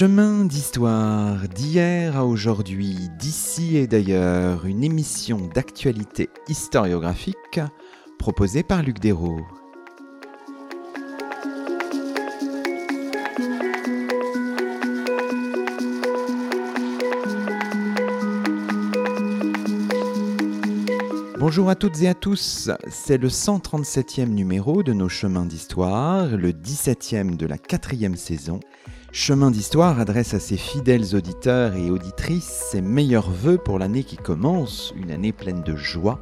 Chemin d'histoire, d'hier à aujourd'hui, d'ici et d'ailleurs, une émission d'actualité historiographique proposée par Luc Dérault. Bonjour à toutes et à tous, c'est le 137e numéro de nos chemins d'histoire, le 17e de la quatrième saison. Chemin d'Histoire adresse à ses fidèles auditeurs et auditrices ses meilleurs voeux pour l'année qui commence, une année pleine de joie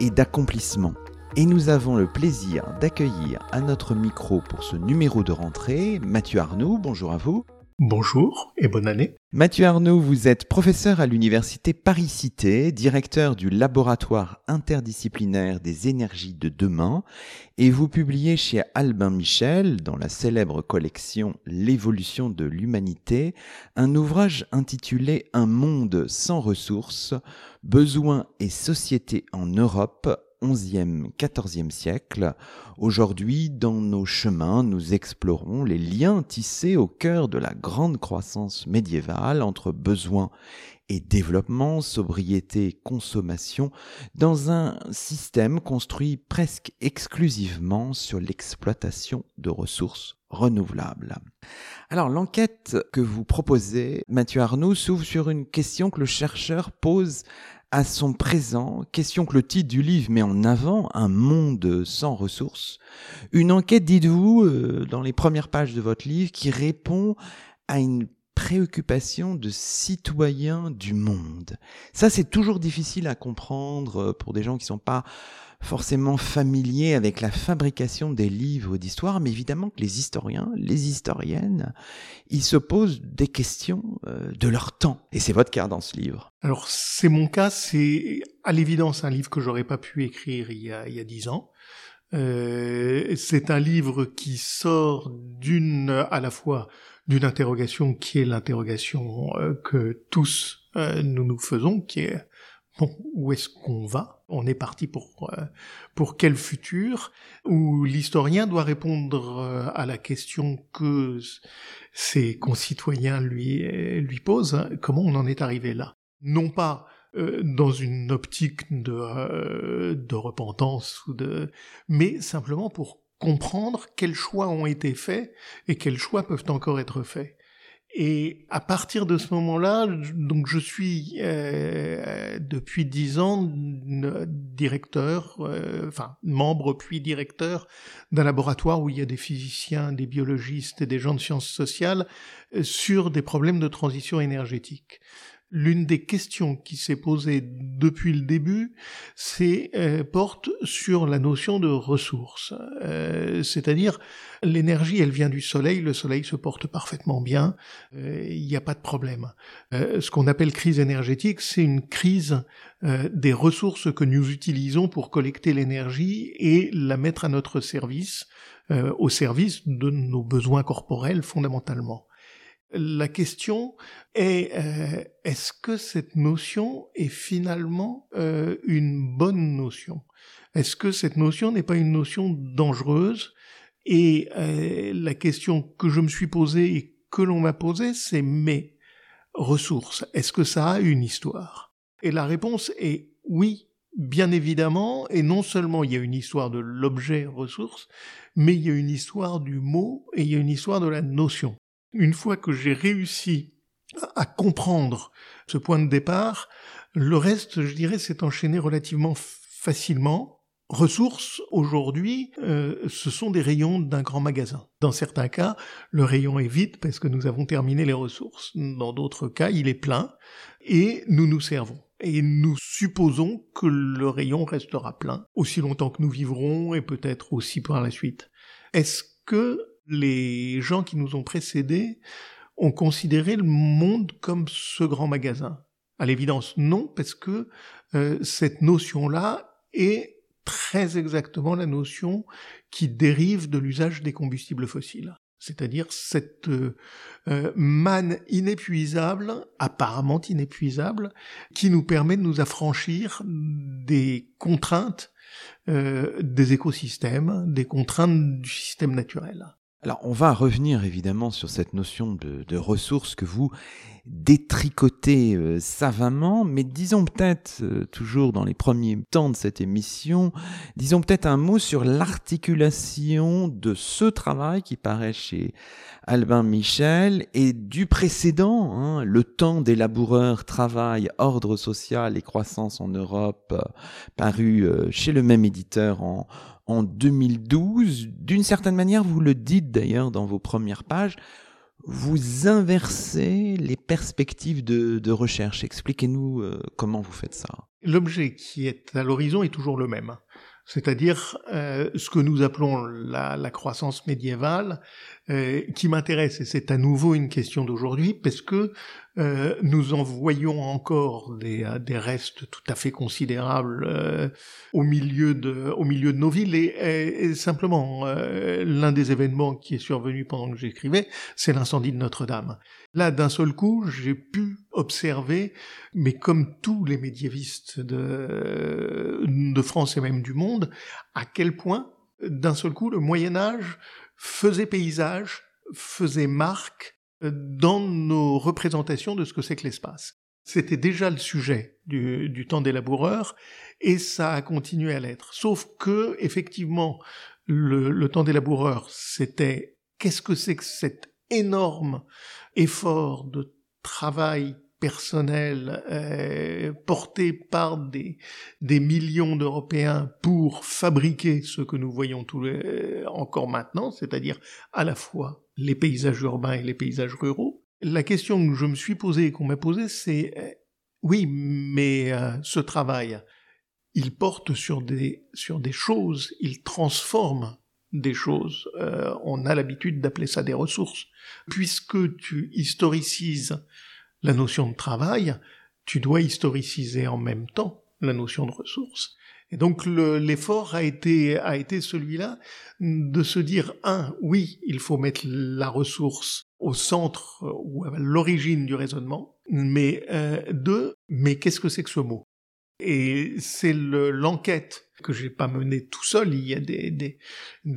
et d'accomplissement. Et nous avons le plaisir d'accueillir à notre micro pour ce numéro de rentrée Mathieu Arnoux. Bonjour à vous. Bonjour et bonne année. Mathieu Arnaud, vous êtes professeur à l'université Paris-Cité, directeur du laboratoire interdisciplinaire des énergies de demain, et vous publiez chez Albin Michel, dans la célèbre collection L'évolution de l'humanité, un ouvrage intitulé Un monde sans ressources, besoins et société en Europe, 11e, 14e siècle. Aujourd'hui, dans nos chemins, nous explorons les liens tissés au cœur de la grande croissance médiévale entre besoins et développement, sobriété, consommation, dans un système construit presque exclusivement sur l'exploitation de ressources renouvelables. Alors l'enquête que vous proposez, Mathieu Arnaud, s'ouvre sur une question que le chercheur pose à son présent, question que le titre du livre met en avant, un monde sans ressources. Une enquête, dites-vous, euh, dans les premières pages de votre livre, qui répond à une préoccupation de citoyens du monde. Ça, c'est toujours difficile à comprendre euh, pour des gens qui ne sont pas forcément familiers avec la fabrication des livres d'histoire, mais évidemment que les historiens, les historiennes, ils se posent des questions euh, de leur temps. Et c'est votre cas dans ce livre. Alors c'est mon cas, c'est à l'évidence un livre que j'aurais pas pu écrire il y a, dix ans. Euh, c'est un livre qui sort d'une à la fois d'une interrogation qui est l'interrogation euh, que tous nous nous faisons, qui est bon, où est-ce qu'on va? On est parti pour euh, pour quel futur Où l'historien doit répondre euh, à la question que ses concitoyens lui lui posent hein, comment on en est arrivé là? Non pas euh, dans une optique de de repentance ou de mais simplement pour comprendre quels choix ont été faits et quels choix peuvent encore être faits. Et à partir de ce moment-là, donc je suis euh, depuis dix ans directeur, euh, enfin membre puis directeur d'un laboratoire où il y a des physiciens, des biologistes et des gens de sciences sociales euh, sur des problèmes de transition énergétique l'une des questions qui s'est posée depuis le début, euh, porte sur la notion de ressources. Euh, c'est-à-dire l'énergie, elle vient du soleil, le soleil se porte parfaitement bien, euh, il n'y a pas de problème. ce qu'on appelle crise énergétique, c'est une crise des ressources que nous utilisons pour collecter l'énergie et la mettre à notre service, au service de nos besoins corporels fondamentalement. La question est euh, est-ce que cette notion est finalement euh, une bonne notion? Est-ce que cette notion n'est pas une notion dangereuse? Et euh, la question que je me suis posée et que l'on m'a posée, c'est mais ressources, est-ce que ça a une histoire? Et la réponse est oui, bien évidemment, et non seulement il y a une histoire de l'objet ressource, mais il y a une histoire du mot et il y a une histoire de la notion une fois que j'ai réussi à comprendre ce point de départ, le reste, je dirais, s'est enchaîné relativement facilement. Ressources, aujourd'hui, euh, ce sont des rayons d'un grand magasin. Dans certains cas, le rayon est vide parce que nous avons terminé les ressources. Dans d'autres cas, il est plein et nous nous servons. Et nous supposons que le rayon restera plein aussi longtemps que nous vivrons et peut-être aussi par la suite. Est-ce que les gens qui nous ont précédés ont considéré le monde comme ce grand magasin. À l'évidence, non, parce que euh, cette notion-là est très exactement la notion qui dérive de l'usage des combustibles fossiles. C'est-à-dire cette euh, euh, manne inépuisable, apparemment inépuisable, qui nous permet de nous affranchir des contraintes des écosystèmes, des contraintes du système naturel. Alors, on va revenir évidemment sur cette notion de, ressources que vous détricotez euh, savamment, mais disons peut-être, euh, toujours dans les premiers temps de cette émission, disons peut-être un mot sur l'articulation de ce travail qui paraît chez Albin Michel et du précédent, hein, le temps des laboureurs, travail, ordre social et croissance en Europe, euh, paru chez le même éditeur en en 2012. D'une certaine manière, vous le dites d'ailleurs dans vos premières pages, vous inversez les perspectives de, recherche. Expliquez-nous euh, comment vous faites ça. L'objet qui est à l'horizon est toujours le même c'est-à-dire euh, ce que nous appelons la, la croissance médiévale, euh, qui m'intéresse, et c'est à nouveau une question d'aujourd'hui, parce que euh, nous en voyons encore des, des, restes tout à fait considérables au, milieu de, au milieu de nos villes, et, et simplement, l'un des événements qui est survenu pendant que j'écrivais, c'est l'incendie de Notre-Dame. Là, d'un seul coup, j'ai pu observer, mais comme tous les médiévistes de, de France et même du monde, à quel point, d'un seul coup, le Moyen Âge faisait paysage, faisait marque dans nos représentations de ce que c'est que l'espace. C'était déjà le sujet du, du, temps des laboureurs et ça a continué à l'être. Sauf que, effectivement, le, le temps des laboureurs, c'était qu'est-ce que c'est que cette énorme effort de travail personnel euh, porté par des, des millions d'Européens pour fabriquer ce que nous voyons tous les, euh, encore maintenant, c'est-à-dire à la fois les paysages urbains et les paysages ruraux. La question que je me suis posée et qu'on m'a posée, c'est euh, oui, mais ce travail, il porte sur des, sur des choses, il transforme des choses. Euh, on a l'habitude d'appeler ça des ressources. Puisque tu historicises la notion de travail, tu dois historiciser en même temps la notion de ressources. Et donc l'effort a été a été celui-là de se dire un oui il faut mettre la ressource au centre ou à l'origine du raisonnement, mais euh, deux mais qu'est-ce que c'est que ce mot? Et c'est l'enquête que j'ai pas menée tout seul. Il y a des, des,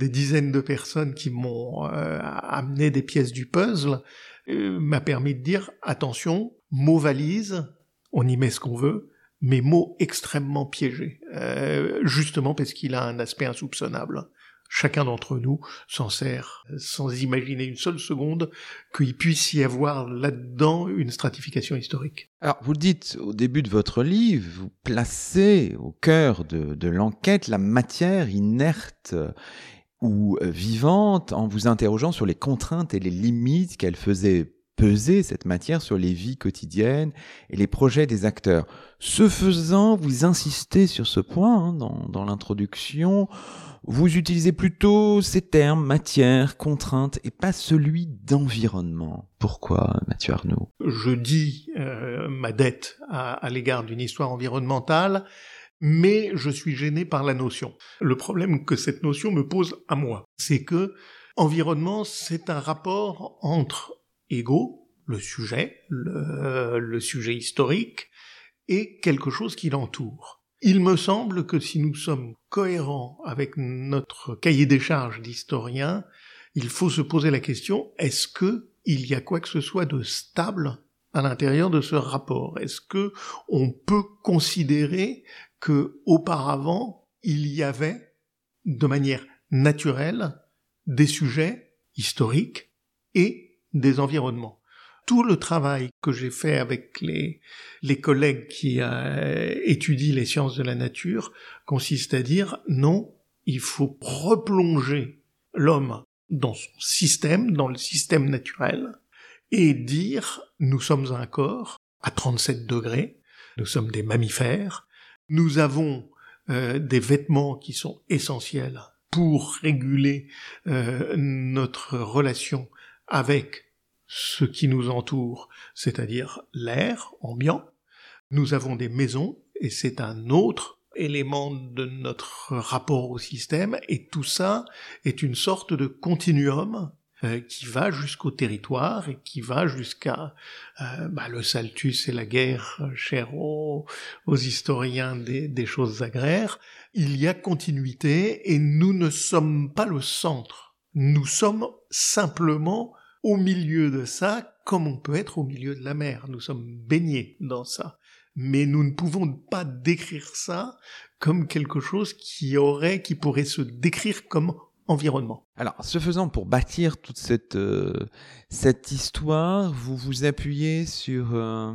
dizaines de personnes qui m'ont euh, amené des pièces du puzzle, euh, m'a permis de dire attention, mot valise, on y met ce qu'on veut, mais mot extrêmement piégé, euh, justement parce qu'il a un aspect insoupçonnable chacun d'entre nous s'en sert sans imaginer une seule seconde qu'il puisse y avoir là-dedans une stratification historique. Alors, vous le dites au début de votre livre, vous placez au cœur de, de l'enquête la matière inerte ou vivante en vous interrogeant sur les contraintes et les limites qu'elle faisait peser cette matière sur les vies quotidiennes et les projets des acteurs. Ce faisant, vous insistez sur ce point hein, dans, l'introduction, vous utilisez plutôt ces termes matière, contrainte et pas celui d'environnement. Pourquoi, Mathieu Arnaud? Je dis euh, ma dette à, à l'égard d'une histoire environnementale, mais je suis gêné par la notion. Le problème que cette notion me pose à moi, c'est que environnement, c'est un rapport entre égaux, le sujet, le, le sujet historique, et quelque chose qui l'entoure. Il me semble que si nous sommes cohérents avec notre cahier des charges d'historien, il faut se poser la question est-ce que il y a quoi que ce soit de stable à l'intérieur de ce rapport? Est-ce que on peut considérer que auparavant il y avait de manière naturelle des sujets historiques et des environnements. Tout le travail que j'ai fait avec les, les collègues qui euh, étudient les sciences de la nature consiste à dire non, il faut replonger l'homme dans son système, dans le système naturel, et dire nous sommes un corps à 37 degrés, nous sommes des mammifères, nous avons euh, des vêtements qui sont essentiels pour réguler euh, notre relation avec ce qui nous entoure, c'est-à-dire l'air ambiant. Nous avons des maisons, et c'est un autre élément de notre rapport au système, et tout ça est une sorte de continuum euh, qui va jusqu'au territoire et qui va jusqu'à euh, bah, le saltus et la guerre, euh, cher aux, historiens des, des, choses agraires. Il y a continuité et nous ne sommes pas le centre Nous sommes simplement au milieu de ça, comme on peut être au milieu de la mer. Nous sommes baignés dans ça. Mais nous ne pouvons pas décrire ça comme quelque chose qui aurait, qui pourrait se décrire comme environnement. Alors, ce faisant, pour bâtir toute cette, euh, cette histoire, vous vous appuyez sur euh,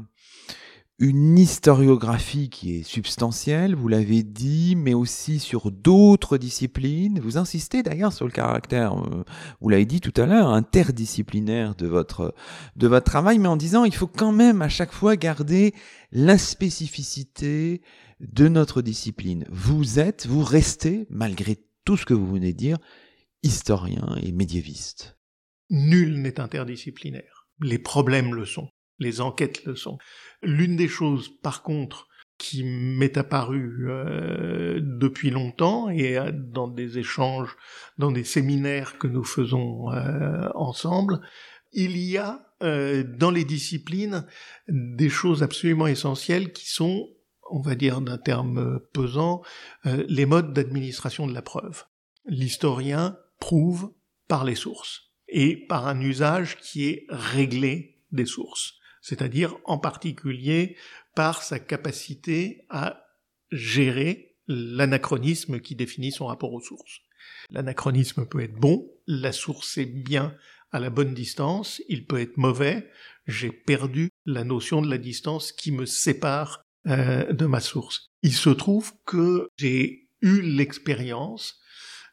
une historiographie qui est substantielle, vous l'avez dit, mais aussi sur d'autres disciplines. Vous insistez d'ailleurs sur le caractère, euh, vous l'avez dit tout à l'heure, interdisciplinaire de votre, de votre travail, mais en disant il faut quand même à chaque fois garder la spécificité de notre discipline. Vous êtes, vous restez, malgré tout ce que vous venez de dire, historien et médiéviste. Nul n'est interdisciplinaire. Les problèmes le sont. Les enquêtes le sont. L'une des choses, par contre, qui m'est apparue euh, depuis longtemps et euh, dans des échanges, dans des séminaires que nous faisons euh, ensemble, il y a dans les disciplines des choses absolument essentielles qui sont, on va dire d'un terme pesant, les modes d'administration de la preuve. L'historien prouve par les sources et par un usage qui est réglé des sources c'est-à-dire en particulier par sa capacité à gérer l'anachronisme qui définit son rapport aux sources. L'anachronisme peut être bon, la source est bien à la bonne distance, il peut être mauvais, j'ai perdu la notion de la distance qui me sépare euh, de ma source. Il se trouve que j'ai eu l'expérience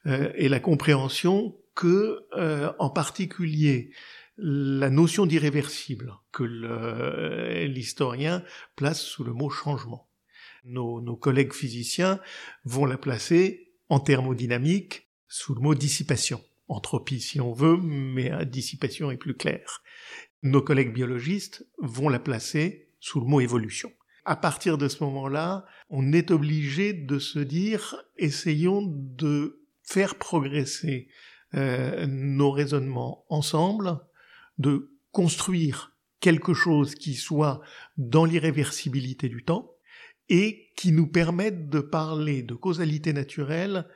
euh, et la compréhension que, euh, en particulier, la notion d'irréversible que l'historien place sous le mot changement. Nos, collègues physiciens vont la placer en thermodynamique sous le mot dissipation. Entropie si on veut, mais dissipation est plus clair. Nos collègues biologistes vont la placer sous le mot évolution. À partir de ce moment-là, on est obligé de se dire, essayons de faire progresser euh, nos raisonnements ensemble de construire quelque chose qui soit dans l'irréversibilité du temps et qui nous permette de parler de causalité naturelle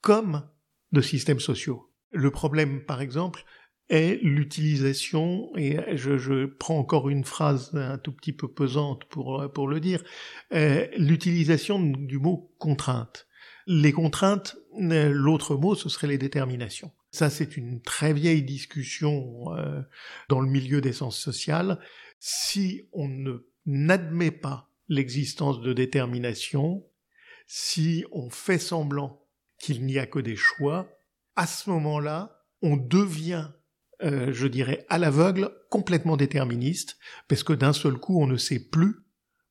comme de systèmes sociaux. Le problème, par exemple, est l'utilisation, et je, prends encore une phrase un tout petit peu pesante pour, pour le dire, l'utilisation du mot contrainte. Les contraintes, l'autre mot, ce serait les déterminations. Ça, c'est une très vieille discussion euh, dans le milieu des sciences sociales. Si on ne n'admet pas l'existence de détermination, si on fait semblant qu'il n'y a que des choix, à ce moment-là, on devient, euh, je dirais, à l'aveugle, complètement déterministe, parce que d'un seul coup, on ne sait plus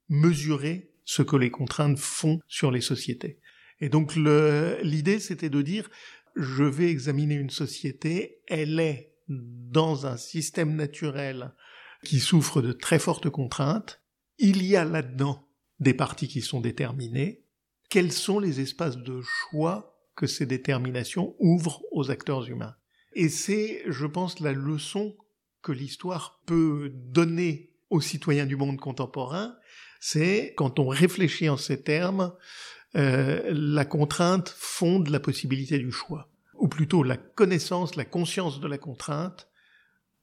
mesurer ce que les contraintes font sur les sociétés. Et donc l'idée, c'était de dire, je vais examiner une société, elle est dans un système naturel qui souffre de très fortes contraintes, il y a là-dedans des parties qui sont déterminées, quels sont les espaces de choix que ces déterminations ouvrent aux acteurs humains? Et c'est, je pense, la leçon que l'histoire peut donner aux citoyens du monde contemporain, c'est quand on réfléchit en ces termes, euh, la contrainte fonde la possibilité du choix. Ou plutôt la connaissance, la conscience de la contrainte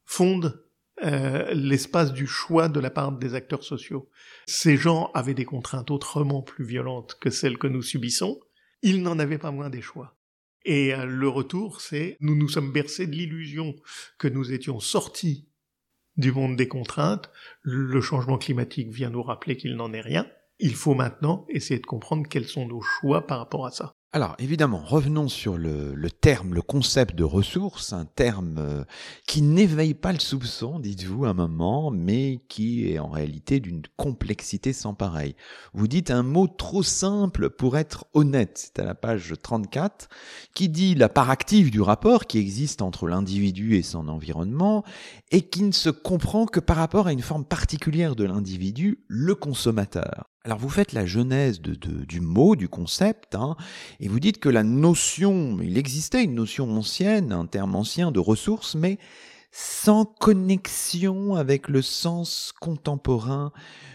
fonde euh, l'espace du choix de la part des acteurs sociaux. Ces gens avaient des contraintes autrement plus violentes que celles que nous subissons, ils n'en avaient pas moins des choix. Et euh, le retour, c'est nous nous sommes bercés de l'illusion que nous étions sortis du monde des contraintes, le changement climatique vient nous rappeler qu'il n'en est rien, il faut maintenant essayer de comprendre quels sont nos choix par rapport à ça. Alors évidemment, revenons sur le, terme, le concept de ressources, un terme euh, qui n'éveille pas le soupçon, dites-vous un moment, mais qui est en réalité d'une complexité sans pareil. Vous dites un mot trop simple pour être honnête, c'est à la page 34, qui dit la part active du rapport qui existe entre l'individu et son environnement, et qui ne se comprend que par rapport à une forme particulière de l'individu, le consommateur. Alors vous faites la genèse du mot, du concept, hein, et vous dites que la notion, il existait une notion ancienne, un terme ancien de ressources, mais sans connexion avec le sens contemporain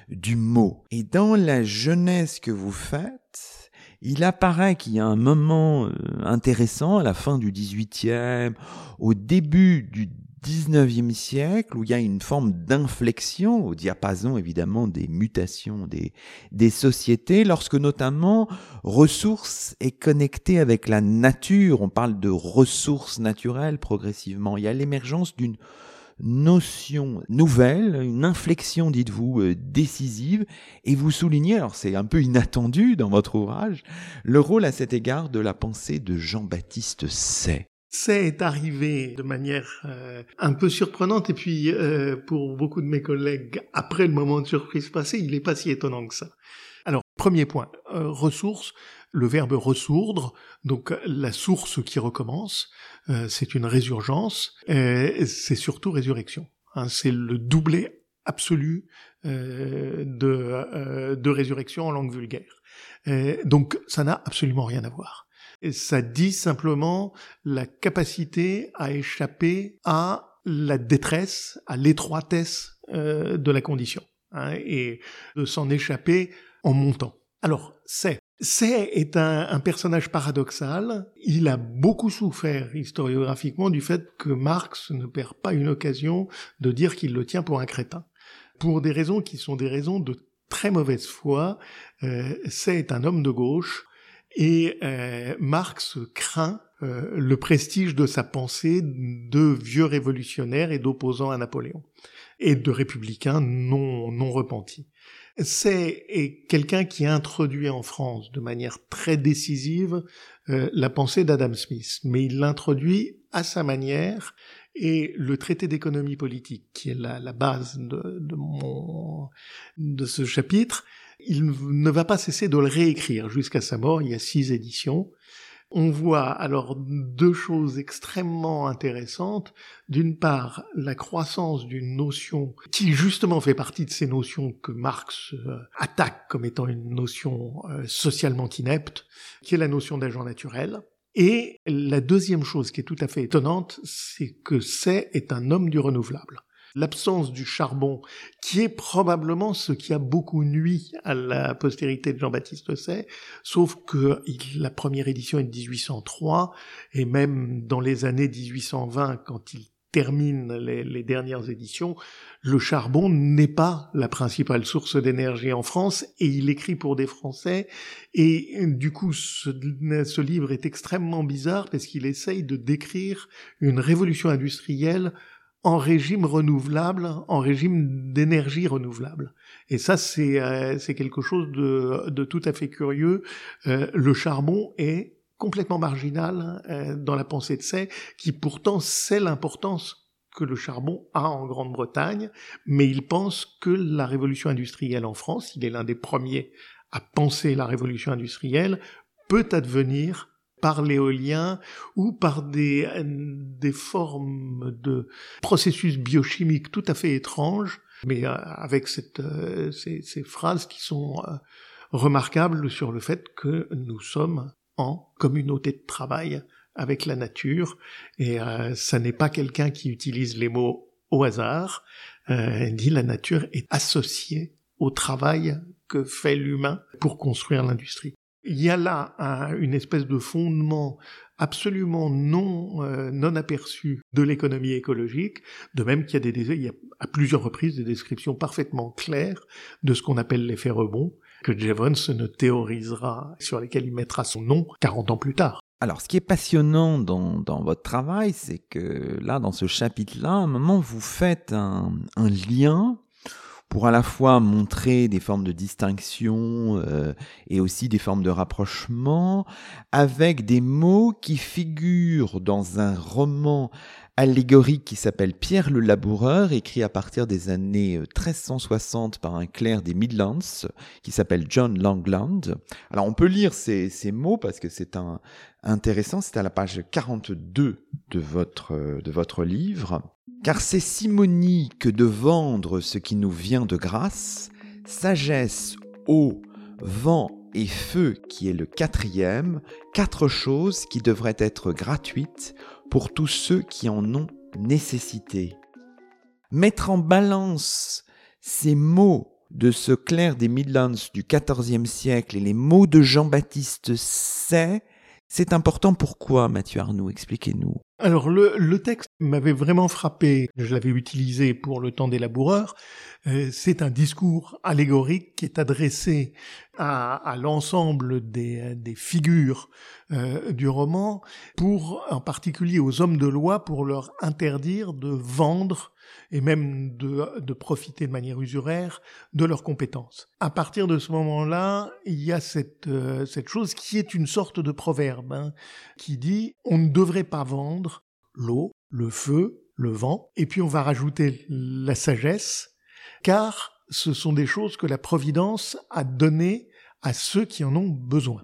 du mot. Et dans la genèse que vous faites, Il apparaît qu'il y a un moment euh, intéressant à la fin du 18e, au début du 19e siècle, où il y a une forme d'inflexion au diapason évidemment des mutations des, des sociétés, lorsque notamment ressources est connectée avec la nature. On parle de ressources naturelles progressivement. Il y a l'émergence d'une notion nouvelle, une inflexion, dites-vous, euh, décisive, et vous soulignez, alors c'est un peu inattendu dans votre ouvrage, le rôle à cet égard de la pensée de Jean-Baptiste Say. Say est arrivé de manière euh, un peu surprenante, et puis euh, pour beaucoup de mes collègues, après le moment de surprise passé, il n'est pas si étonnant que ça. Alors, premier point, ressources, le verbe ressourdre, donc la source qui recommence, euh, c'est une résurgence, c'est surtout résurrection. Hein, c'est le doublé absolu euh, de, euh, de résurrection en langue vulgaire. donc ça n'a absolument rien à voir. Ça dit simplement la capacité à échapper à la détresse, à l'étroitesse de la condition, hein, et de s'en échapper en montant. Alors, c'est c'est est un, personnage paradoxal. Il a beaucoup souffert historiographiquement du fait que Marx ne perd pas une occasion de dire qu'il le tient pour un crétin. Pour des raisons qui sont des raisons de très mauvaise foi, euh, c'est est un homme de gauche et euh, Marx craint euh, le prestige de sa pensée de vieux révolutionnaire et d'opposant à Napoléon et de républicain non, non repenti c'est quelqu'un qui a introduit en France de manière très décisive euh, la pensée d'Adam Smith, mais il l'introduit à sa manière et le traité d'économie politique, qui est la, la base de, de, mon, de ce chapitre, il ne va pas cesser de le réécrire jusqu'à sa mort. Il y a six éditions on voit alors deux choses extrêmement intéressantes. D'une part, la croissance d'une notion qui justement fait partie de ces notions que Marx euh, attaque comme étant une notion euh, socialement inepte, qui est la notion d'agent naturel. Et la deuxième chose qui est tout à fait étonnante, c'est que c'est est un homme du renouvelable l'absence du charbon, qui est probablement ce qui a beaucoup nui à la postérité de Jean-Baptiste Say, sauf que la première édition est de 1803, et même dans les années 1820, quand il termine les, dernières éditions, le charbon n'est pas la principale source d'énergie en France et il écrit pour des Français et du coup ce, ce livre est extrêmement bizarre parce qu'il essaye de décrire une révolution industrielle en régime renouvelable, en régime d'énergie renouvelable. Et ça, c'est euh, quelque chose de, tout à fait curieux. Euh, le charbon est complètement marginal euh, dans la pensée de Say, qui pourtant sait l'importance que le charbon a en Grande-Bretagne, mais il pense que la révolution industrielle en France, il est l'un des premiers à penser la révolution industrielle, peut advenir par l'éolien ou par des, des formes de processus biochimiques tout à fait étranges, mais euh, avec cette, euh, ces, ces, phrases qui sont euh, remarquables sur le fait que nous sommes en communauté de travail avec la nature, et ça n'est pas quelqu'un qui utilise les mots au hasard, dit la nature est associée au travail que fait l'humain pour construire l'industrie. Il y a là une espèce de fondement absolument non euh, non aperçu de l'économie écologique, de même qu'il y a des il y a à plusieurs reprises des descriptions parfaitement claires de ce qu'on appelle l'effet rebond que Jevons ne théorisera sur lesquels il mettra son nom 40 ans plus tard. Alors, ce qui est passionnant dans, dans votre travail, c'est que là, dans ce chapitre-là, à un moment, vous faites un, un lien pour à la fois montrer des formes de distinction euh, et aussi des formes de rapprochement, avec des mots qui figurent dans un roman allégorique qui s'appelle Pierre le Laboureur, écrit à partir des années 1360 euh, par un clerc des Midlands, qui s'appelle John Langland. Alors on peut lire ces, mots parce que c'est intéressant, c'est à la page 42 de votre, euh, de votre livre. Car c'est simonie que de vendre ce qui nous vient de grâce, sagesse, eau, vent et feu qui est le quatrième, quatre choses qui devraient être gratuites pour tous ceux qui en ont nécessité. Mettre en balance ces mots de ce clerc des Midlands du XIVe siècle et les mots de Jean-Baptiste Say, c'est important pourquoi, Mathieu Arnoux? Expliquez-nous. Alors le, texte m'avait vraiment frappé. Je l'avais utilisé pour le temps des laboureurs. Euh, c'est un discours allégorique qui est adressé à, l'ensemble des, des, figures euh, du roman, pour en particulier aux hommes de loi, pour leur interdire de vendre et même de, profiter de manière usuraire de leurs compétences. À partir de ce moment-là, il y a cette, euh, chose qui est une sorte de proverbe, hein, qui dit on ne devrait pas vendre l'eau, le feu, le vent, et puis on va rajouter la sagesse, car ce sont des choses que la Providence a données à ceux qui en ont besoin.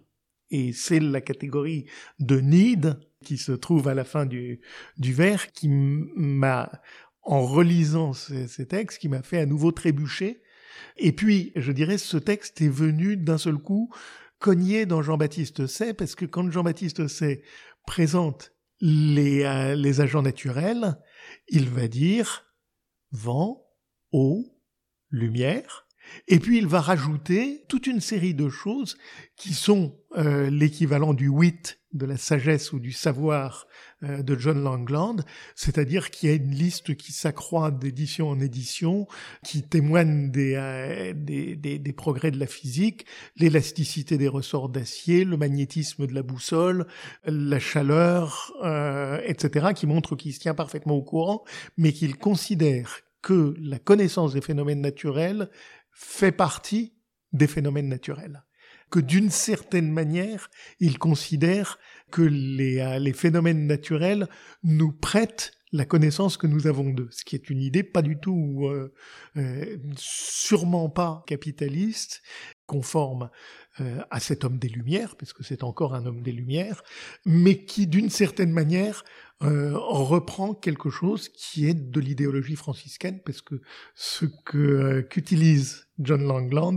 Et c'est la catégorie de need qui se trouve à la fin du, du vers qui m'a en relisant ces, textes qui m'a fait à nouveau trébucher. Et puis, je dirais, ce texte est venu d'un seul coup cogner dans Jean-Baptiste Say, parce que quand Jean-Baptiste Say présente les, euh, les agents naturels, il va dire vent, eau, lumière, et puis il va rajouter toute une série de choses qui sont euh, l'équivalent du wit, de la sagesse ou du savoir euh, de John Langland, c'est-à-dire qu'il y a une liste qui s'accroît d'édition en édition, qui témoigne des, euh, des, des, des, progrès de la physique, l'élasticité des ressorts d'acier, le magnétisme de la boussole, la chaleur, euh, etc., qui montre qu'il se tient parfaitement au courant, mais qu'il considère que la connaissance des phénomènes naturels fait partie des phénomènes naturels. Que d'une certaine manière, il considère que les, euh, les phénomènes naturels nous prêtent la connaissance que nous avons d'eux, ce qui est une idée pas du tout, euh, euh, sûrement pas capitaliste, conforme à cet homme des Lumières, puisque c'est encore un homme des Lumières, mais qui d'une certaine manière euh, reprend quelque chose qui est de l'idéologie franciscaine, parce que ce que euh, qu'utilise John Langland,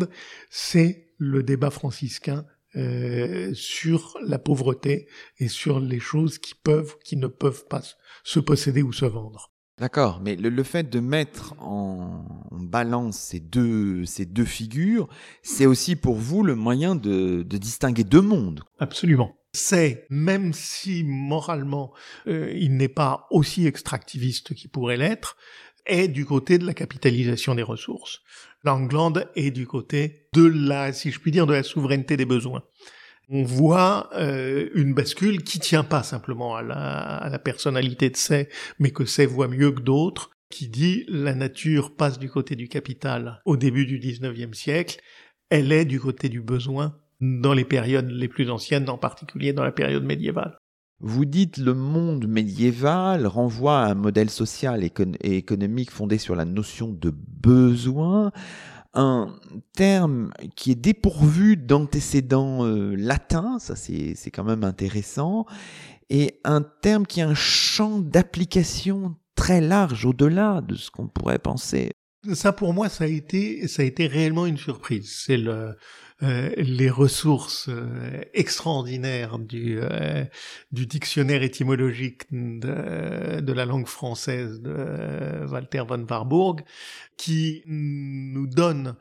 c'est le débat franciscain euh, sur la pauvreté et sur les choses qui peuvent, qui ne peuvent pas se posséder ou se vendre. D'accord, mais le, le, fait de mettre en, balance ces deux, ces deux figures, c'est aussi pour vous le moyen de, de distinguer deux mondes. Absolument. C'est, même si moralement euh, il n'est pas aussi extractiviste qu'il pourrait l'être, est du côté de la capitalisation des ressources. Langland est du côté de la, si je puis dire, de la souveraineté des besoins. On voit euh, une bascule qui tient pas simplement à la, à la personnalité de Say, mais que Say voit mieux que d'autres, qui dit la nature passe du côté du capital au début du 19e siècle, elle est du côté du besoin dans les périodes les plus anciennes, en particulier dans la période médiévale. Vous dites le monde médiéval renvoie à un modèle social et économique fondé sur la notion de besoin, un terme qui est dépourvu d'antécédents euh, latins, ça c'est quand même intéressant, et un terme qui a un champ d'application très large au-delà de ce qu'on pourrait penser. Ça pour moi ça a été ça a été réellement une surprise. C'est le euh, les ressources euh, extraordinaires du, euh, du dictionnaire étymologique de, de, la langue française de Walter von Warburg, qui nous donne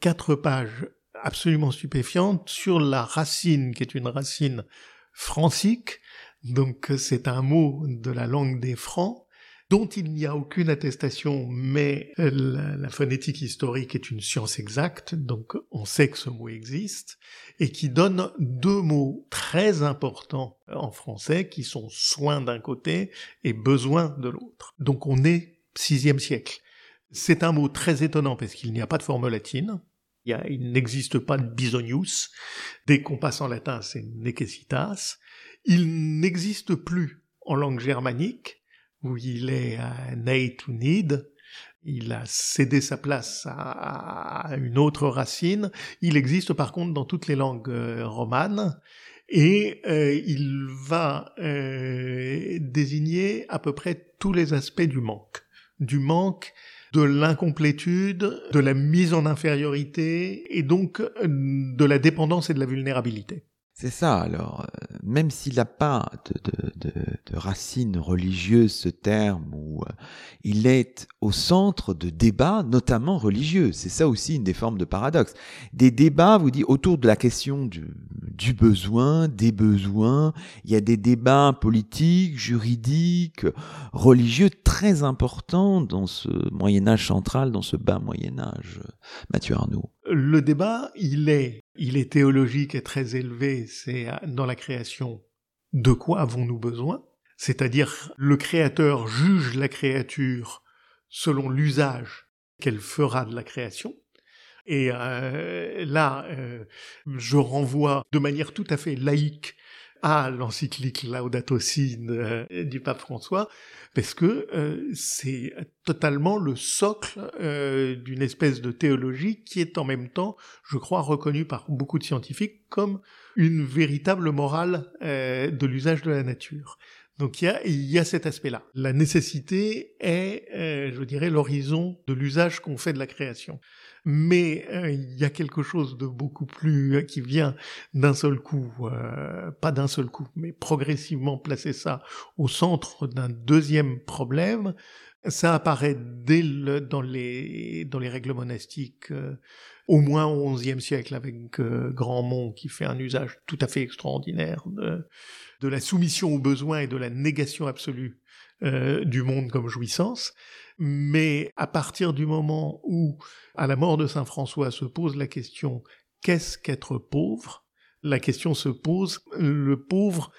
quatre pages absolument stupéfiantes sur la racine, qui est une racine francique, donc c'est un mot de la langue des Francs, dont il n'y a aucune attestation, mais euh, la, phonétique historique est une science exacte, donc on sait que ce mot existe, et qui donne deux mots très importants en français, qui sont soin d'un côté et besoin de l'autre. Donc on est sixième siècle. C'est un mot très étonnant parce qu'il n'y a pas de forme latine, il, il n'existe pas de bisonius. Dès qu'on passe en latin, c'est necessitas. Il n'existe plus en langue germanique où il est Nate ou Need. Il a cédé sa place à, une autre racine. Il existe par contre dans toutes les langues euh, romanes et euh, il va euh, désigner à peu près tous les aspects du manque. Du manque, de l'incomplétude, de la mise en infériorité et donc de la dépendance et de la vulnérabilité. C'est ça, alors, euh, même s'il n'a pas de, de, de, racines religieuses, ce terme, où euh, il est au centre de débats, notamment religieux. C'est ça aussi une des formes de paradoxe. Des débats, vous dites, autour de la question du, du besoin, des besoins. Il y a des débats politiques, juridiques, religieux très importants dans ce Moyen Âge central, dans ce bas Moyen Âge. Mathieu Arnaud. Le débat, il est il est théologique et très élevé, c'est dans la création de quoi avons-nous besoin? C'est-à-dire le créateur juge la créature selon l'usage qu'elle fera de la création. Et euh, là, euh, je renvoie de manière tout à fait laïque à l'encyclique Laudato Si du pape François, parce que euh, c'est totalement le socle euh, d'une espèce de théologie qui est en même temps, je crois, reconnue par beaucoup de scientifiques comme une véritable morale euh, de l'usage de la nature. Donc il y a, il y a cet aspect-là. La nécessité est, je dirais, l'horizon de l'usage qu'on fait de la création mais euh, il y a quelque chose de beaucoup plus euh, qui vient d'un seul coup, euh, pas d'un seul coup, mais progressivement placer ça au centre d'un deuxième problème. Ça apparaît dès le, dans les dans les règles monastiques, au moins au XIe siècle, avec Grandmont qui fait un usage tout à fait extraordinaire de de la soumission aux besoins et de la négation absolue du monde comme jouissance. Mais à partir du moment où, à la mort de Saint François, se pose la question qu'est-ce qu'être pauvre? La question se pose le pauvre,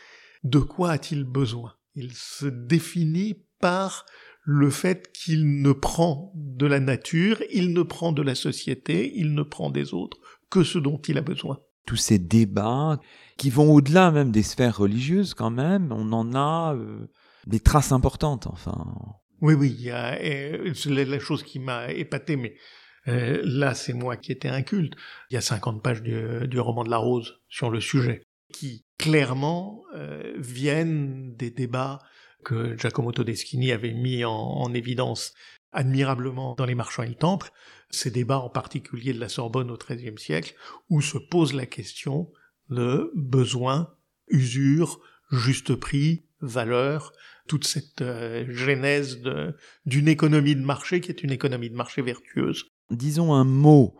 de quoi a-t-il besoin? Il se définit par le fait qu'il ne prend de la nature, il ne prend de la société, il ne prend des autres que ce dont il a besoin. Tous ces débats qui vont au-delà même des sphères religieuses quand même, on en a euh, des traces importantes enfin. Oui, oui, il y a, c'est la chose qui m'a épaté, mais euh, là, c'est moi qui étais inculte. Il y a 50 pages du, roman de la Rose sur le sujet, qui clairement euh, viennent des débats que Giacomo Todeschini avait mis en, évidence admirablement dans Les Marchands et le Temple, ces débats en particulier de la Sorbonne au XIIIe siècle, où se pose la question de besoin, usure, juste prix, valeur, toute cette euh, genèse d'une économie de marché qui est une économie de marché vertueuse. Disons un mot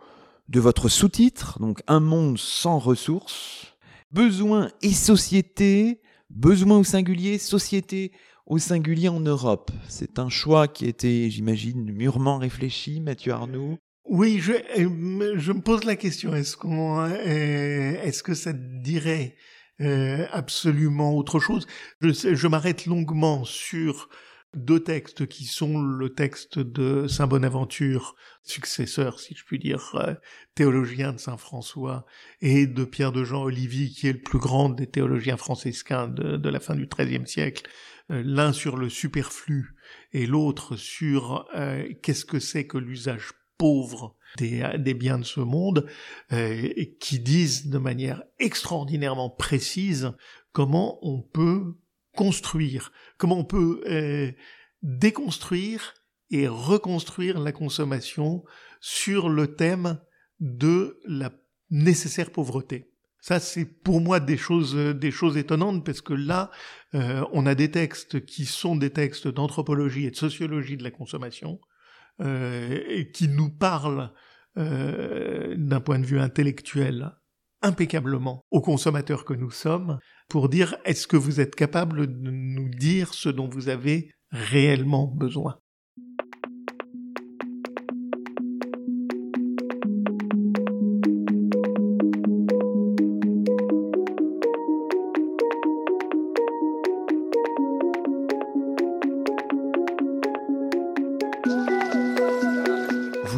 de votre sous-titre, donc Un monde sans ressources, besoin et société, besoin au singulier, société au singulier en Europe. C'est un choix qui été, j'imagine, mûrement réfléchi, Mathieu Arnaud. Oui, je, euh, je me pose la question, est-ce qu'on, euh, est-ce que ça dirait euh, absolument autre chose? Je, je m'arrête longuement sur deux textes qui sont le texte de Saint Bonaventure, successeur, si je puis dire, théologien de Saint François, et de Pierre de Jean Olivier, qui est le plus grand des théologiens franciscains de, de la fin du XIIIe siècle, l'un sur le superflu et l'autre sur qu'est-ce que c'est que l'usage pauvre des, biens de ce monde, euh, qui disent de manière extraordinairement précise comment on peut construire, comment on peut euh, déconstruire et reconstruire la consommation sur le thème de la nécessaire pauvreté. Ça, c'est pour moi des choses, des choses étonnantes parce que là, euh, on a des textes qui sont des textes d'anthropologie et de sociologie de la consommation, euh, qui nous parle euh, d'un point de vue intellectuel impeccablement aux consommateurs que nous sommes pour dire est-ce que vous êtes capable de nous dire ce dont vous avez réellement besoin?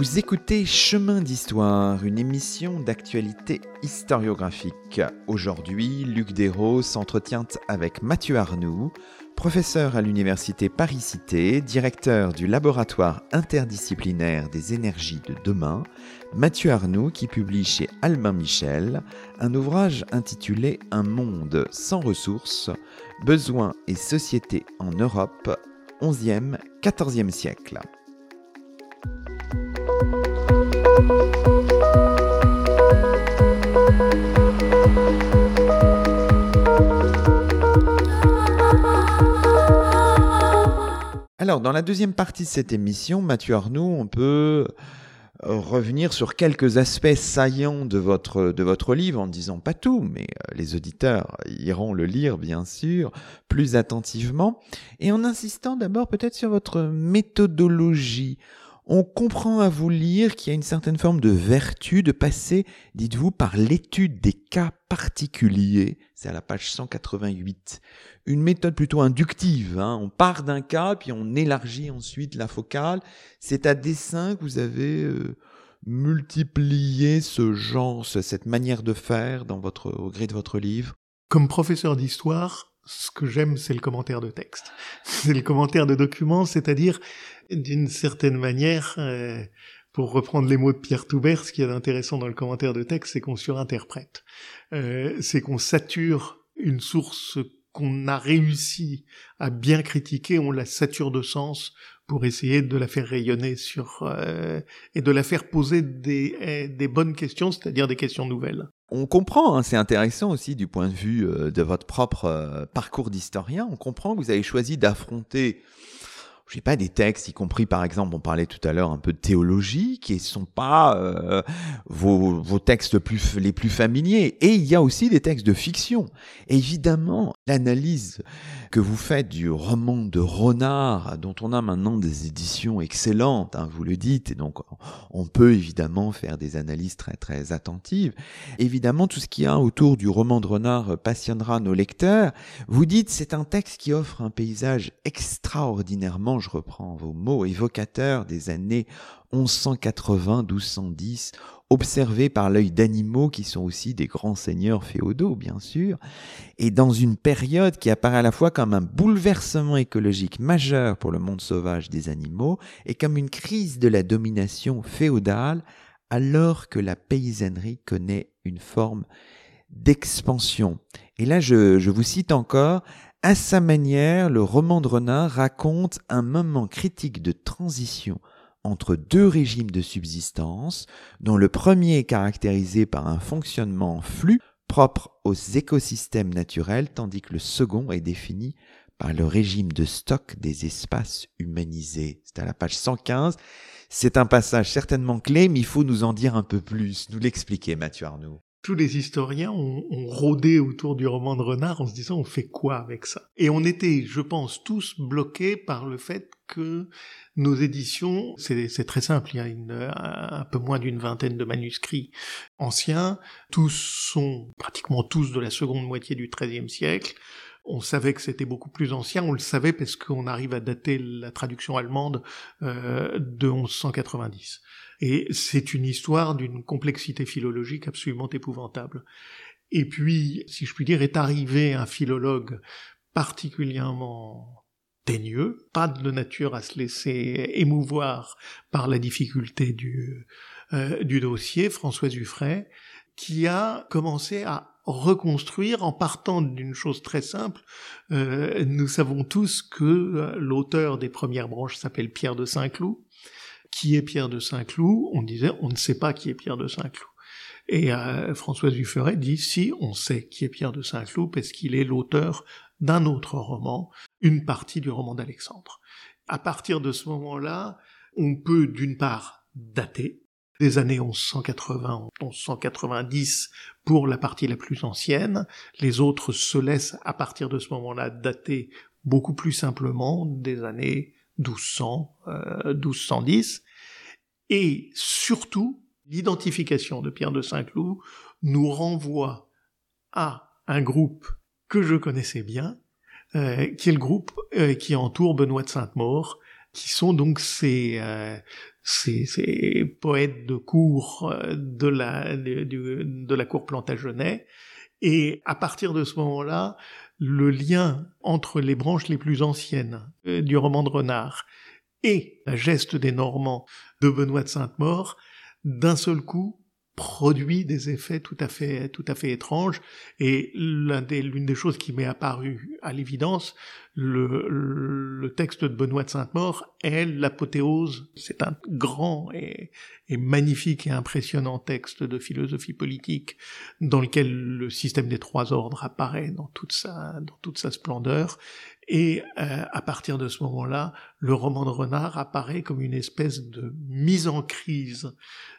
Vous écoutez Chemin d'Histoire, une émission d'actualité historiographique. Aujourd'hui, Luc Dérault s'entretient avec Mathieu Arnoux, professeur à l'Université Paris-Cité, directeur du laboratoire interdisciplinaire des énergies de demain. Mathieu Arnoux qui publie chez Albin Michel un ouvrage intitulé Un monde sans ressources, besoins et sociétés en Europe, 11e-14e siècle. Alors, dans la deuxième partie de cette émission, Mathieu Arnoux, on peut euh, revenir sur quelques aspects saillants de votre, de votre livre, en disant pas tout, mais euh, les auditeurs iront le lire, bien sûr, plus attentivement, et en insistant d'abord peut-être sur votre méthodologie. On comprend à vous lire qu'il y a une certaine forme de vertu de passer, dites-vous, par l'étude des cas particuliers. C'est à la page 188. Une méthode plutôt inductive. Hein. On part d'un cas, puis on élargit ensuite la focale. C'est à dessein que vous avez euh, multiplié ce genre, cette manière de faire dans votre, au gré de votre livre. Comme professeur d'histoire, ce que j'aime, c'est le commentaire de texte. C'est le commentaire de document, c'est-à-dire d'une certaine manière, euh, pour reprendre les mots de Pierre Toubert, ce qui est intéressant dans le commentaire de texte, c'est qu'on surinterprète. Euh, c'est qu'on sature une source qu'on a réussi à bien critiquer, on la sature de sens pour essayer de la faire rayonner sur euh, et de la faire poser des, eh, des bonnes questions, c'est-à-dire des questions nouvelles. On comprend, hein, c'est intéressant aussi du point de vue de votre propre parcours d'historien, on comprend que vous avez choisi d'affronter je sais pas, des textes, y compris par exemple, on parlait tout à l'heure un peu de théologie, qui sont pas euh, vos, textes les plus familiers. Et il y a aussi des textes de fiction. évidemment, l'analyse que vous faites du roman de Renard, dont on a maintenant des éditions excellentes, hein, vous le dites, et donc on peut évidemment faire des analyses très très attentives. Évidemment, tout ce qu'il y a autour du roman de Renard passionnera nos lecteurs. Vous dites c'est un texte qui offre un paysage extraordinairement je reprends vos mots, évocateurs des années 1180-1210, observés par l'œil d'animaux qui sont aussi des grands seigneurs féodaux, bien sûr, et dans une période qui apparaît à la fois comme un bouleversement écologique majeur pour le monde sauvage des animaux et comme une crise de la domination féodale, alors que la paysannerie connaît une forme d'expansion. Et là, je, je vous cite encore, à sa manière, le roman de Renard raconte un moment critique de transition entre deux régimes de subsistance, dont le premier est caractérisé par un fonctionnement flux propre aux écosystèmes naturels, tandis que le second est défini par le régime de stock des espaces humanisés. C'est à la page 115. C'est un passage certainement clé, mais il faut nous en dire un peu plus, nous l'expliquer, Mathieu Arnaud tous les historiens ont, rôdé autour du roman de Renard en se disant on fait quoi avec ça? Et on était, je pense, tous bloqués par le fait que nos éditions, c'est très simple, il y a un peu moins d'une vingtaine de manuscrits anciens, tous sont pratiquement tous de la seconde moitié du XIIIe siècle. On savait que c'était beaucoup plus ancien, on le savait parce qu'on arrive à dater la traduction allemande euh, de 1190. Et c'est une histoire d'une complexité philologique absolument épouvantable. Et puis, si je puis dire, est arrivé un philologue particulièrement teigneux, pas de nature à se laisser émouvoir par la difficulté du, euh, du dossier, François Dufray, qui a commencé à reconstruire en partant d'une chose très simple. Euh, nous savons tous que euh, l'auteur des premières branches s'appelle Pierre de Saint-Cloud, qui est Pierre de Saint-Cloud, on disait on ne sait pas qui est Pierre de Saint-Cloud. Et euh, Françoise Duferet dit si on sait qui est Pierre de Saint-Cloud parce qu'il est l'auteur d'un autre roman, une partie du roman d'Alexandre. À partir de ce moment-là, on peut d'une part dater les années 1180, 1190 pour la partie la plus ancienne, les autres se laissent à partir de ce moment-là dater beaucoup plus simplement des années 1200, euh, 1210, et surtout, l'identification de Pierre de Saint-Cloud nous renvoie à un groupe que je connaissais bien, euh, qui est le groupe euh, qui entoure Benoît de Sainte-Maure, qui sont donc ces, euh, ces, poètes de cour euh, de la, de, de la cour Plantagenet. Et à partir de ce moment-là, le lien entre les branches les plus anciennes du roman de Renard et la geste des Normands de Benoît de Sainte-Maure, d'un seul coup, produit des effets tout à fait, tout à fait étranges. Et l'une des, choses qui m'est apparue à l'évidence, le, le, texte de Benoît de Sainte-Maure est l'apothéose. C'est un grand et, et, magnifique et impressionnant texte de philosophie politique dans lequel le système des trois ordres apparaît dans toute sa, dans toute sa splendeur Et euh, à partir de ce moment-là, le roman de Renard apparaît comme une espèce de mise en crise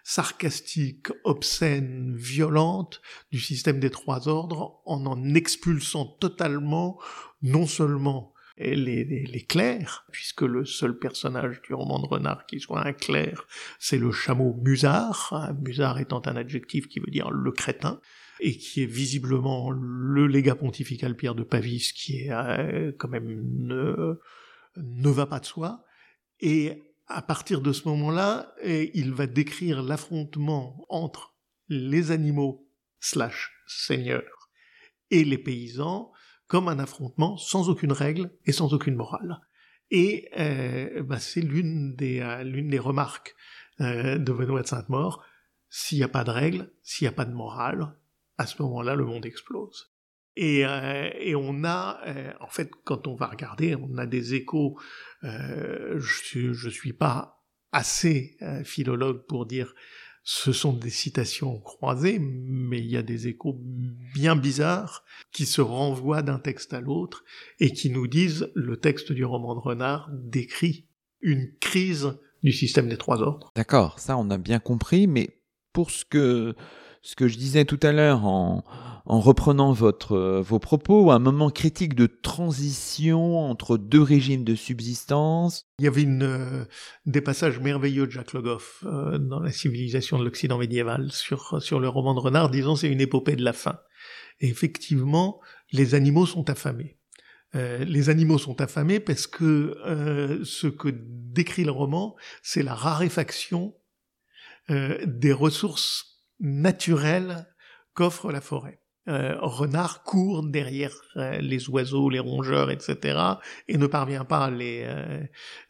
sarcastique, obscène, violente du système des trois ordres, en en expulsant totalement non seulement les, les, clercs, puisque le seul personnage du roman de Renard qui soit un clerc, c'est le chameau Musard, Musard étant un adjectif qui veut dire le crétin, et qui est visiblement le légat pontifical Pierre de Pavis, qui est euh, quand même ne, ne va pas de soi. Et à partir de ce moment-là, il va décrire l'affrontement entre les animaux slash seigneurs et les paysans comme un affrontement sans aucune règle et sans aucune morale. Et euh, bah, c'est l'une des, euh, l'une des remarques euh, de Benoît de Sainte-Maure. S'il n'y a pas de règle, s'il n'y a pas de morale, à ce moment-là, le monde explose. Et, euh, et on a, euh, en fait, quand on va regarder, on a des échos. Euh, je, je suis pas assez philologue pour dire ce sont des citations croisées, mais il y a des échos bien bizarres qui se renvoient d'un texte à l'autre et qui nous disent le texte du roman de Renard décrit une crise du système des trois ordres. D'accord, ça on a bien compris, mais pour ce que ce que je disais tout à l'heure en, en reprenant votre, euh, vos propos, un moment critique de transition entre deux régimes de subsistance. Il y avait une, euh, des passages merveilleux de Jacques Logoff euh, dans la civilisation de l'Occident médiéval sur, sur le roman de Renard, disons c'est une épopée de la faim. Et effectivement, les animaux sont affamés. les animaux sont affamés parce que ce que décrit le roman, c'est la raréfaction des ressources naturel qu'offre la forêt. Euh, renard court derrière euh, les oiseaux, les rongeurs, etc., et ne parvient pas à les,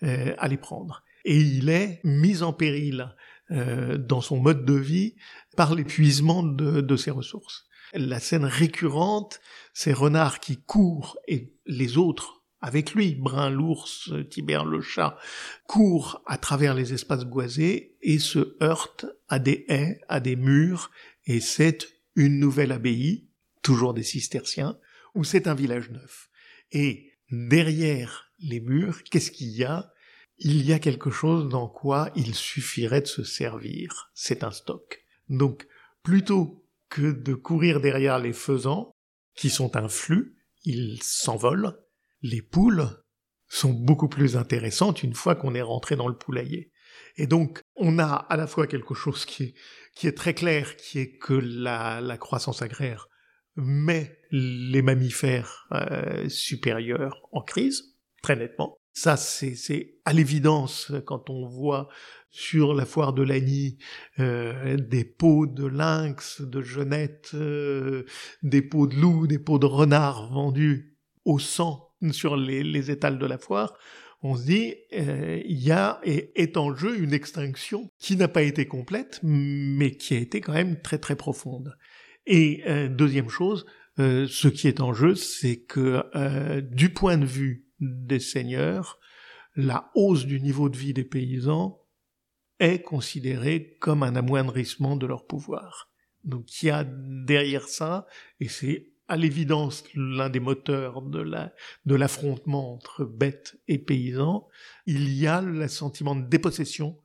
euh, à les prendre. Et il est mis en péril dans son mode de vie par l'épuisement de, de ses ressources. La scène récurrente, c'est Renard qui court et les autres avec lui, Brun l'ours, Tibère le chat, court à travers les espaces boisés et se heurte à des haies, à des murs, et c'est une nouvelle abbaye, toujours des cisterciens, ou c'est un village neuf. Et derrière les murs, qu'est-ce qu'il y a? Il y a quelque chose dans quoi il suffirait de se servir. C'est un stock. Donc, plutôt que de courir derrière les faisans, qui sont un flux, ils s'envolent, les poules sont beaucoup plus intéressantes une fois qu'on est rentré dans le poulailler. Et donc, on a à la fois quelque chose qui est, qui est très clair, qui est que la, la croissance agraire met les mammifères euh, supérieurs en crise, très nettement. Ça, c'est à l'évidence quand on voit sur la foire de Lagny euh, des peaux de lynx, de genette, euh, des peaux de loup, des peaux de renard vendus au sang sur les, étals de la foire, on se dit, euh, il y a et est en jeu une extinction qui n'a pas été complète, mais qui a été quand même très très profonde. Et euh, deuxième chose, euh, ce qui est en jeu, c'est que du point de vue des seigneurs, la hausse du niveau de vie des paysans est considérée comme un amoindrissement de leur pouvoir. Donc il y a derrière ça, et c'est à l'évidence l'un des moteurs de la de l'affrontement entre bêtes et paysans, il y a le sentiment de dépossession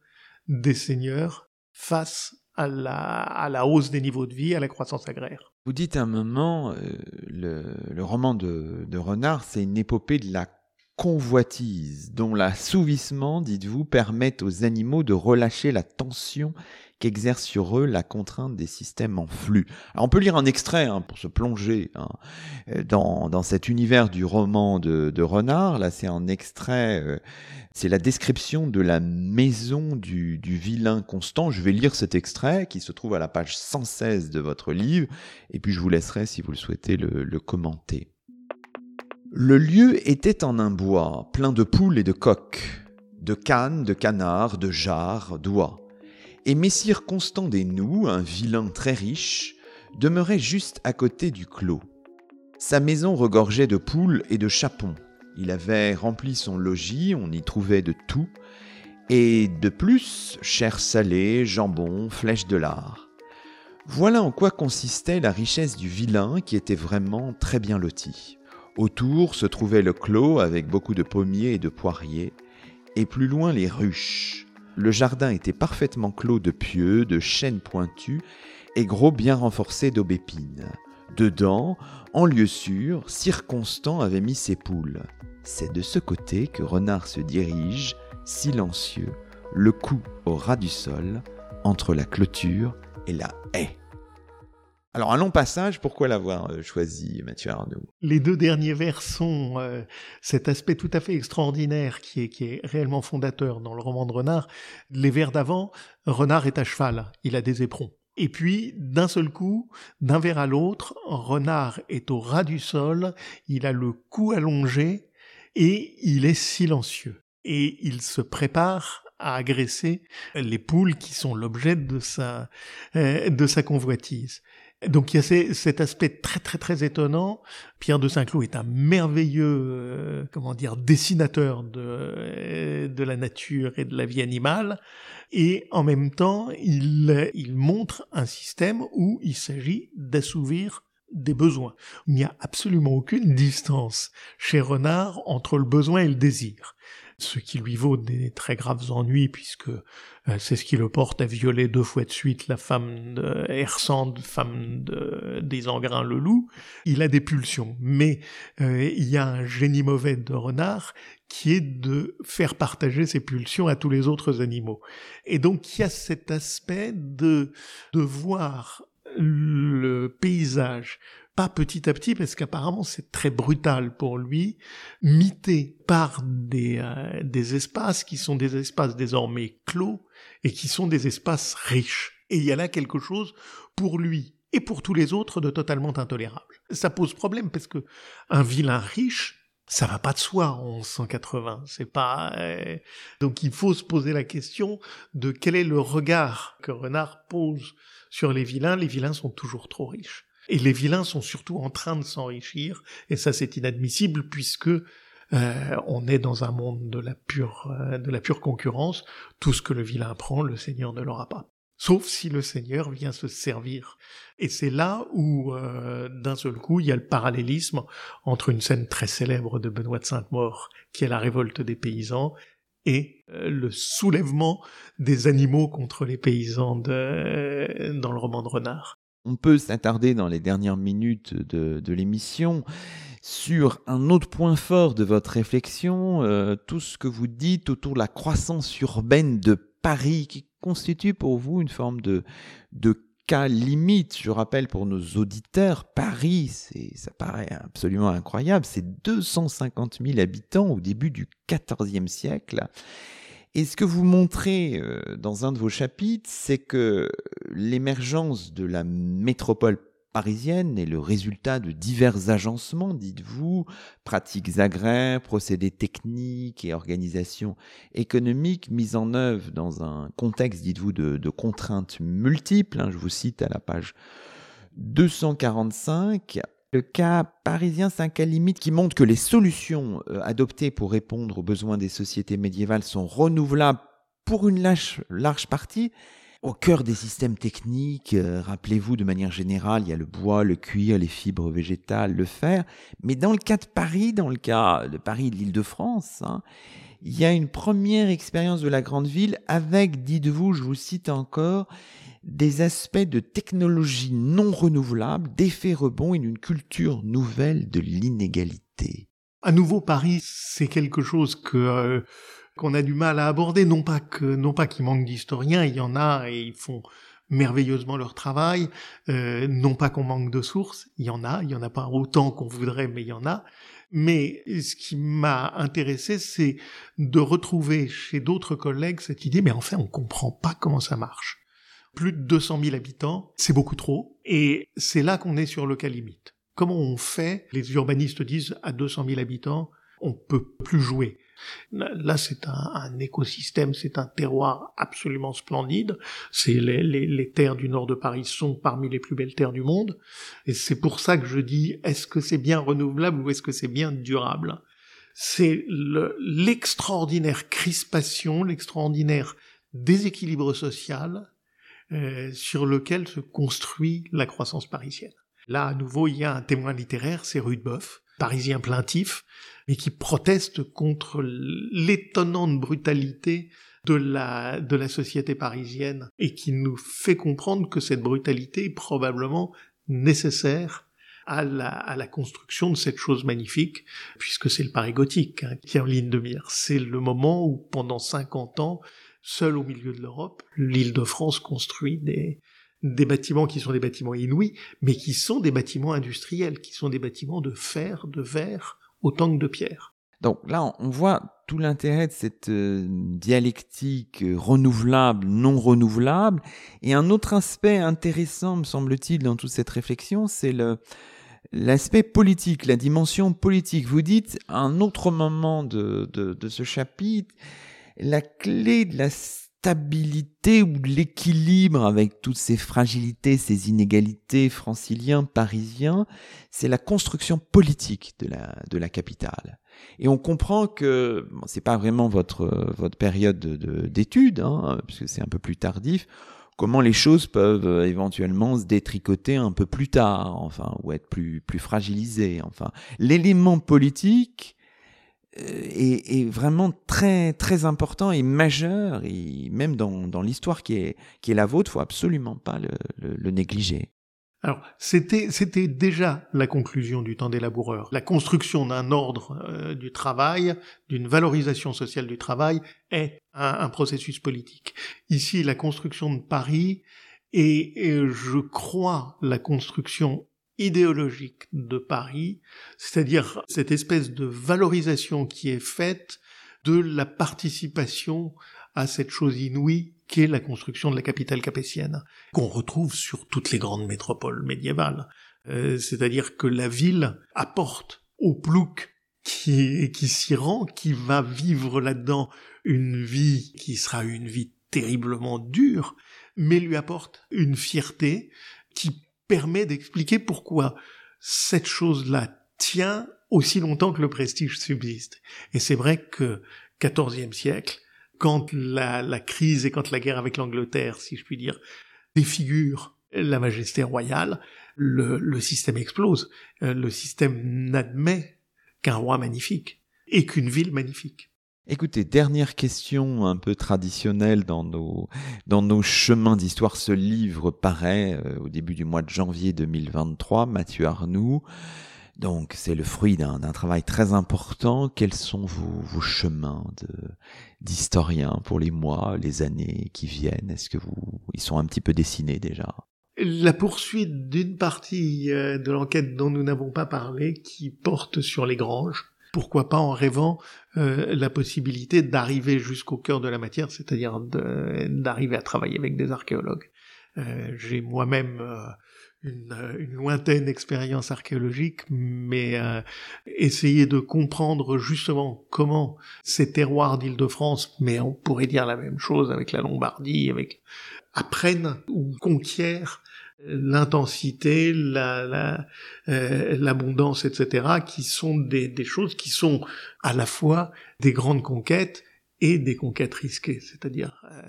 des seigneurs face à la, hausse des niveaux de vie, à la croissance agraire. Vous dites un moment, euh, le, roman de Renard, c'est une épopée de la convoitise, dont l'assouvissement, dites-vous, permet aux animaux de relâcher la tension qu'exerce sur eux la contrainte des systèmes en flux. Alors on peut lire un extrait hein, pour se plonger hein, dans, dans, cet univers du roman de, de Renard. Là, c'est un extrait, euh, c'est la description de la maison du, du, vilain Constant. Je vais lire cet extrait qui se trouve à la page 116 de votre livre, et puis je vous laisserai, si vous le souhaitez, le, le commenter. Le lieu était en un bois, plein de poules et de coqs, de cannes, de canards, de jarres, d'oies et Messire Constant des Noux, un vilain très riche, demeurait juste à côté du clos. Sa maison regorgeait de poules et de chapons. Il avait rempli son logis, on y trouvait de tout, et de plus, chair salée, jambon, flèches de lard. Voilà en quoi consistait la richesse du vilain qui était vraiment très bien loti. Autour se trouvait le clos avec beaucoup de pommiers et de poiriers, et plus loin les ruches. Le jardin était parfaitement clos de pieux, de chênes pointus et gros bien renforcés d'aubépines. Dedans, en lieu sûr, Circonstant avait mis ses poules. C'est de ce côté que Renard se dirige, silencieux, le cou au ras du sol, entre la clôture et la haie. Alors un long passage, pourquoi l'avoir euh, choisi, Mathieu Arnaud? Les deux derniers vers sont euh, cet aspect tout à fait extraordinaire qui est, qui est réellement fondateur dans le roman de Renard. Les vers d'avant, Renard est à cheval, il a des éperons. Et puis, d'un seul coup, d'un vers à l'autre, Renard est au ras du sol, il a le cou allongé et il est silencieux. Et il se prépare à agresser les poules qui sont l'objet de sa, euh, de sa convoitise. Donc il y a cet aspect très très très étonnant. Pierre de Saint-Cloud est un merveilleux, euh, comment dire, dessinateur de, euh, de la nature et de la vie animale. Et en même temps, il, il montre un système où il s'agit d'assouvir des besoins. Il n'y a absolument aucune distance chez Renard entre le besoin et le désir ce qui lui vaut des très graves ennuis puisque euh, c'est ce qui le porte à violer deux fois de suite la femme de Hersande, femme de, des Engrins le loup. Il a des pulsions, mais euh, il y a un génie mauvais de renard qui est de faire partager ses pulsions à tous les autres animaux. Et donc il y a cet aspect de, de voir le paysage pas petit à petit, parce qu'apparemment c'est très brutal pour lui, mité par des, euh, des espaces qui sont des espaces désormais clos et qui sont des espaces riches. Et il y a là quelque chose pour lui et pour tous les autres de totalement intolérable. Ça pose problème parce que un vilain riche, ça va pas de soi en 1180. C'est pas euh, donc il faut se poser la question de quel est le regard que Renard pose sur les vilains. Les vilains sont toujours trop riches. Et les vilains sont surtout en train de s'enrichir, et ça c'est inadmissible puisque euh, on est dans un monde de la pure euh, de la pure concurrence. Tout ce que le vilain prend, le Seigneur ne l'aura pas. Sauf si le Seigneur vient se servir. Et c'est là où, euh, d'un seul coup, il y a le parallélisme entre une scène très célèbre de Benoît de Sainte-Maure, qui est la révolte des paysans, et le soulèvement des animaux contre les paysans de, dans le roman de Renard. On peut s'attarder dans les dernières minutes de, l'émission sur un autre point fort de votre réflexion, euh, tout ce que vous dites autour de la croissance urbaine de Paris, qui constitue pour vous une forme de, cas limite. Je rappelle pour nos auditeurs, Paris, ça paraît absolument incroyable, c'est 250 000 habitants au début du XIVe siècle. Et ce que vous montrez euh, dans un de vos chapitres, c'est que l'émergence de la métropole parisienne est le résultat de divers agencements, dites-vous, pratiques agraires, procédés techniques et organisations économiques mises en œuvre dans un contexte, dites-vous, de, contraintes multiples. Hein. je vous cite à la page 245. Le cas parisien, c'est un cas limite qui montre que les solutions euh, adoptées pour répondre aux besoins des sociétés médiévales sont renouvelables pour une large, large partie. Au cœur des systèmes techniques, euh, rappelez-vous de manière générale, il y a le bois, le cuir, les fibres végétales, le fer. Mais dans le cas de Paris, dans le cas de Paris de l'Île-de-France, hein, il y a une première expérience de la grande ville avec, dites-vous, je vous cite encore, des aspects de technologie non renouvelable, d'effets rebonds et d'une culture nouvelle de l'inégalité. À nouveau, Paris, c'est quelque chose que euh, qu'on a du mal à aborder. Non pas que non pas qu'il manque d'historiens, il y en a et ils font merveilleusement leur travail. Euh, non pas qu'on manque de sources, il y en a, il y en a pas autant qu'on voudrait, mais il y en a. Mais ce qui m'a intéressé, c'est de retrouver chez d'autres collègues cette idée, mais en fait, on comprend pas comment ça marche plus de 200 000 habitants, c'est beaucoup trop, et c'est là qu'on est sur le cas limite. Comment on fait? Les urbanistes disent à 200 000 habitants, on peut plus jouer. Là, c'est un, écosystème, c'est un terroir absolument splendide. C'est les, terres du nord de Paris sont parmi les plus belles terres du monde, et c'est pour ça que je dis est-ce que c'est bien renouvelable ou est-ce que c'est bien durable? C'est l'extraordinaire crispation, l'extraordinaire déséquilibre social euh, sur lequel se construit la croissance parisienne. Là, à nouveau, il y a un témoin littéraire, c'est Rudebeuf. Parisiens plaintifs, mais qui protestent contre l'étonnante brutalité de la, de la société parisienne et qui nous fait comprendre que cette brutalité est probablement nécessaire à la, à la construction de cette chose magnifique, puisque c'est le Paris gothique hein, qui est en ligne de mire. C'est le moment où, pendant 50 ans, seul au milieu de l'Europe, l'île de France construit des, des bâtiments qui sont des bâtiments inouïs, mais qui sont des bâtiments industriels, qui sont des bâtiments de fer, de verre, autant que de pierre. Donc là, on voit tout l'intérêt de cette euh, dialectique renouvelable, non renouvelable. Et un autre aspect intéressant, me semble-t-il, dans toute cette réflexion, c'est l'aspect politique, la dimension politique. Vous dites, à un autre moment de, de ce chapitre, la clé de la stabilité ou de l'équilibre avec toutes ces fragilités, ces inégalités franciliens, parisiens, c'est la construction politique de la, de la capitale. Et on comprend que c'est pas vraiment votre votre période d'études, hein, puisque c'est un peu plus tardif. Comment les choses peuvent éventuellement se détricoter un peu plus tard, enfin, ou être plus plus fragilisées. Enfin, l'élément politique euh, est, vraiment très très important et majeur et même dans, dans l'histoire qui est qui est la vôtre, faut absolument pas le, le, négliger. Alors, c'était, c'était déjà la conclusion du temps des laboureurs. La construction d'un ordre euh, du travail, d'une valorisation sociale du travail, est un, un, processus politique. Ici, la construction de Paris est, je crois, la construction idéologique de Paris, c'est-à-dire cette espèce de valorisation qui est faite de la participation à cette chose inouïe qu'est la construction de la capitale capétienne, qu'on retrouve sur toutes les grandes métropoles médiévales. Euh, c'est-à-dire que la ville apporte au plouc qui, qui s'y rend, qui va vivre là-dedans une vie qui sera une vie terriblement dure, mais lui apporte une fierté qui permet d'expliquer pourquoi cette chose-là tient aussi longtemps que le prestige subsiste. Et c'est vrai que XIVe siècle, quand la, crise et quand la guerre avec l'Angleterre, si je puis dire, défigure la majesté royale, le, le système explose. Euh, le système n'admet qu'un roi magnifique et qu'une ville magnifique. Écoutez, dernière question un peu traditionnelle dans nos, dans nos chemins d'histoire. Ce livre paraît euh, au début du mois de janvier 2023, Mathieu Arnoux. Donc c'est le fruit d'un travail très important. Quels sont vos, vos chemins d'historien pour les mois, les années qui viennent? Est-ce que vous ils sont un petit peu dessinés déjà? La poursuite d'une partie euh, de l'enquête dont nous n'avons pas parlé, qui porte sur les granges pourquoi pas en rêvant euh, la possibilité d'arriver jusqu'au cœur de la matière, c'est-à-dire d'arriver à travailler avec des archéologues. Euh, J'ai moi-même euh, une, une, lointaine expérience archéologique, mais euh, essayer de comprendre justement comment ces terroirs d'Île-de-France, mais on pourrait dire la même chose avec la Lombardie, avec apprennent ou conquièrent l'intensité, la, euh, l'abondance, etc., qui sont des, des, choses qui sont à la fois des grandes conquêtes et des conquêtes risquées, c'est-à-dire euh,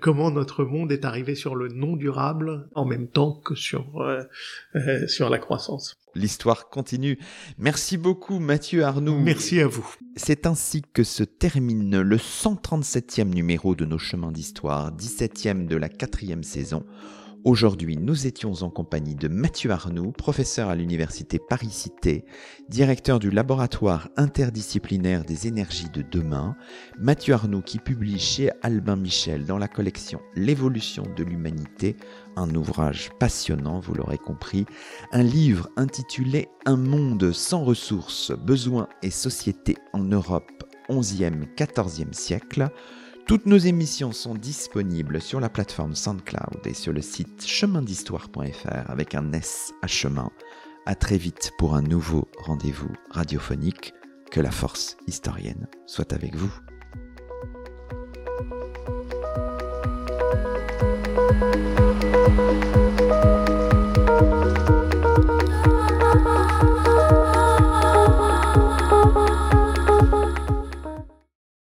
comment notre monde est arrivé sur le non durable en même temps que sur euh, sur la croissance. L'histoire continue. Merci beaucoup Mathieu Arnoux. Merci à vous. C'est ainsi que se termine le 137e numéro de nos chemins d'histoire, 17e de la quatrième saison. Aujourd'hui, nous étions en compagnie de Mathieu Arnoux, professeur à l'université Paris-Cité, directeur du laboratoire interdisciplinaire des énergies de demain. Mathieu Arnoux qui publie chez Albin Michel dans la collection L'évolution de l'humanité, un ouvrage passionnant, vous l'aurez compris, un livre intitulé Un monde sans ressources, besoins et société en Europe 11e, 14e siècle toutes nos émissions sont disponibles sur la plateforme SoundCloud et sur le site chemindhistoire.fr avec un S à chemin. À très vite pour un nouveau rendez-vous radiophonique. Que la force historienne soit avec vous.